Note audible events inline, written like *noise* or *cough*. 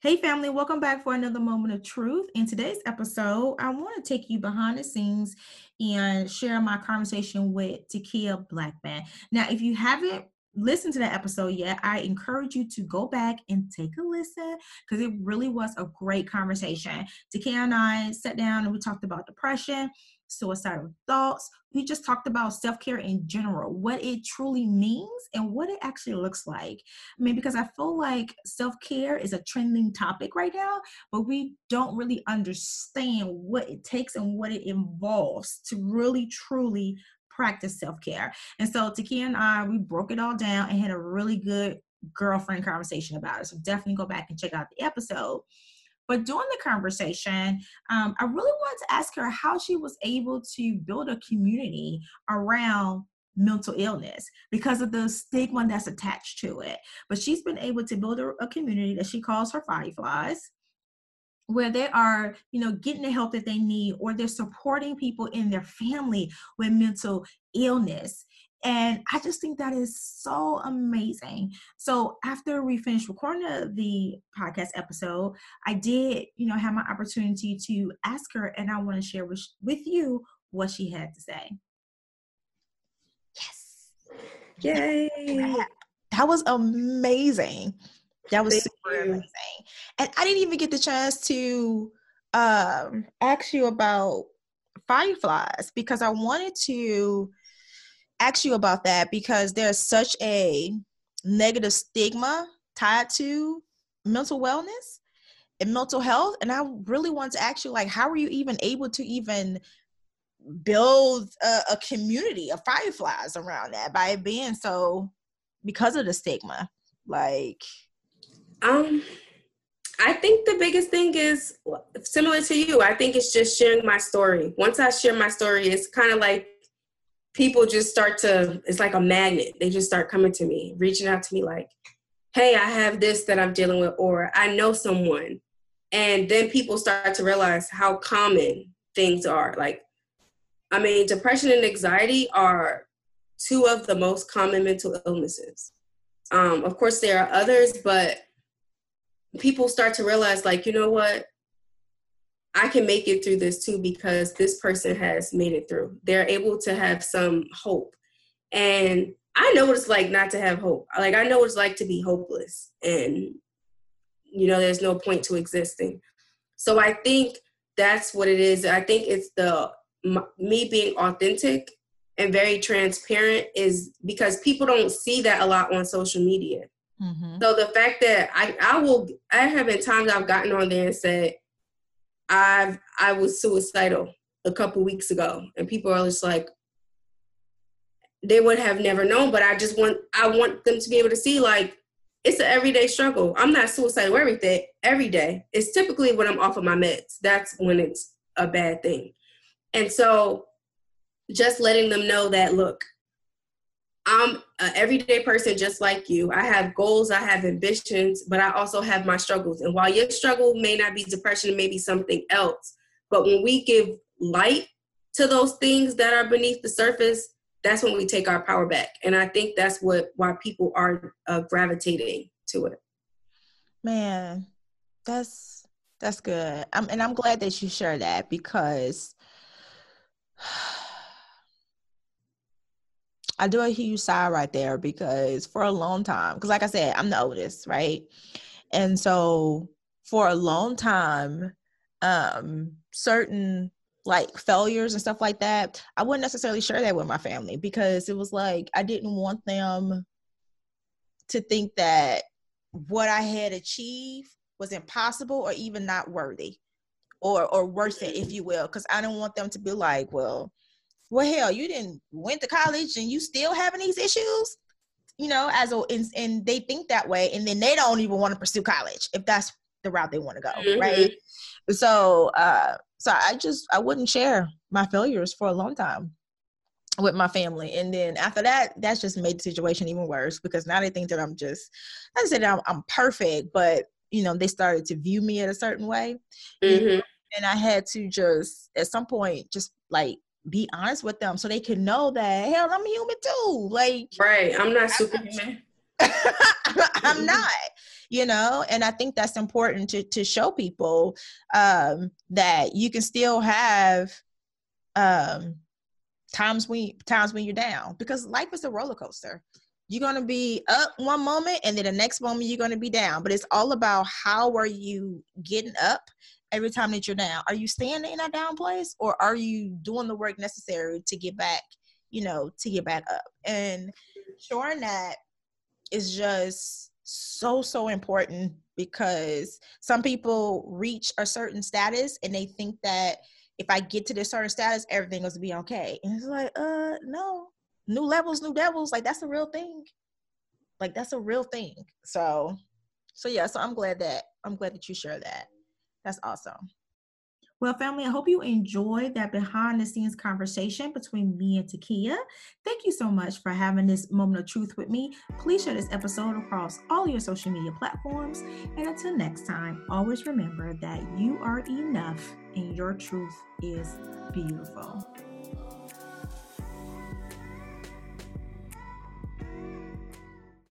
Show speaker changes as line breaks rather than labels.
Hey, family, welcome back for another moment of truth. In today's episode, I want to take you behind the scenes and share my conversation with Takia Blackman. Now, if you haven't listened to that episode yet, I encourage you to go back and take a listen because it really was a great conversation. Takia and I sat down and we talked about depression suicidal thoughts. We just talked about self care in general, what it truly means and what it actually looks like. I mean, because I feel like self care is a trending topic right now, but we don't really understand what it takes and what it involves to really truly practice self care. And so, Takia and I, we broke it all down and had a really good girlfriend conversation about it. So, definitely go back and check out the episode. But during the conversation, um, I really wanted to ask her how she was able to build a community around mental illness because of the stigma that's attached to it. But she's been able to build a, a community that she calls her fireflies where they are you know getting the help that they need or they're supporting people in their family with mental illness and I just think that is so amazing. So after we finished recording the podcast episode, I did, you know, have my opportunity to ask her, and I want to share with, with you what she had to say.
Yes. Yay.
That was amazing. That was Thank super you. amazing. And I didn't even get the chance to um, ask you about fireflies because I wanted to ask you about that because there's such a negative stigma tied to mental wellness and mental health and i really want to ask you like how are you even able to even build a, a community of fireflies around that by being so because of the stigma like
um I think the biggest thing is similar to you. I think it's just sharing my story. Once I share my story, it's kind of like people just start to it's like a magnet they just start coming to me reaching out to me like hey i have this that i'm dealing with or i know someone and then people start to realize how common things are like i mean depression and anxiety are two of the most common mental illnesses um, of course there are others but people start to realize like you know what I can make it through this too because this person has made it through. They're able to have some hope. And I know what it's like not to have hope. Like I know what it's like to be hopeless and you know there's no point to existing. So I think that's what it is. I think it's the me being authentic and very transparent is because people don't see that a lot on social media. Mm-hmm. So the fact that I I will I have been times I've gotten on there and said I've, I was suicidal a couple weeks ago, and people are just like, they would have never known. But I just want I want them to be able to see like it's an everyday struggle. I'm not suicidal every day. Every day, it's typically when I'm off of my meds. That's when it's a bad thing, and so just letting them know that look, I'm an everyday person just like you. I have goals, I have ambitions, but I also have my struggles. And while your struggle may not be depression, it may be something else. But when we give light to those things that are beneath the surface, that's when we take our power back. And I think that's what why people are uh, gravitating to it.
Man, that's that's good. I'm, and I'm glad that you share that because I do a huge sigh right there because for a long time, because like I said, I'm the oldest, right? And so for a long time, um, certain like failures and stuff like that, I wouldn't necessarily share that with my family because it was like I didn't want them to think that what I had achieved was impossible or even not worthy or or worth it, if you will, because I didn't want them to be like, well, well hell you didn't went to college and you still having these issues you know as a and, and they think that way and then they don't even want to pursue college if that's the route they want to go mm-hmm. right so uh so i just i wouldn't share my failures for a long time with my family and then after that that's just made the situation even worse because now they think that i'm just i said I'm, I'm perfect but you know they started to view me in a certain way mm-hmm. and i had to just at some point just like be honest with them so they can know that hell I'm human too. Like
right, I'm not superhuman. *laughs*
I'm not, you know, and I think that's important to to show people um, that you can still have um, times when times when you're down because life is a roller coaster. You're gonna be up one moment and then the next moment you're gonna be down. But it's all about how are you getting up every time that you're down. Are you staying in that down place or are you doing the work necessary to get back, you know, to get back up? And showing that is just so so important because some people reach a certain status and they think that if I get to this certain status, everything is to be okay. And it's like, uh, no, new levels, new devils. Like that's a real thing. Like that's a real thing. So, so yeah. So I'm glad that I'm glad that you share that. That's awesome. Well, family, I hope you enjoyed that behind the scenes conversation between me and Takia. Thank you so much for having this moment of truth with me. Please share this episode across all your social media platforms. And until next time, always remember that you are enough and your truth is beautiful.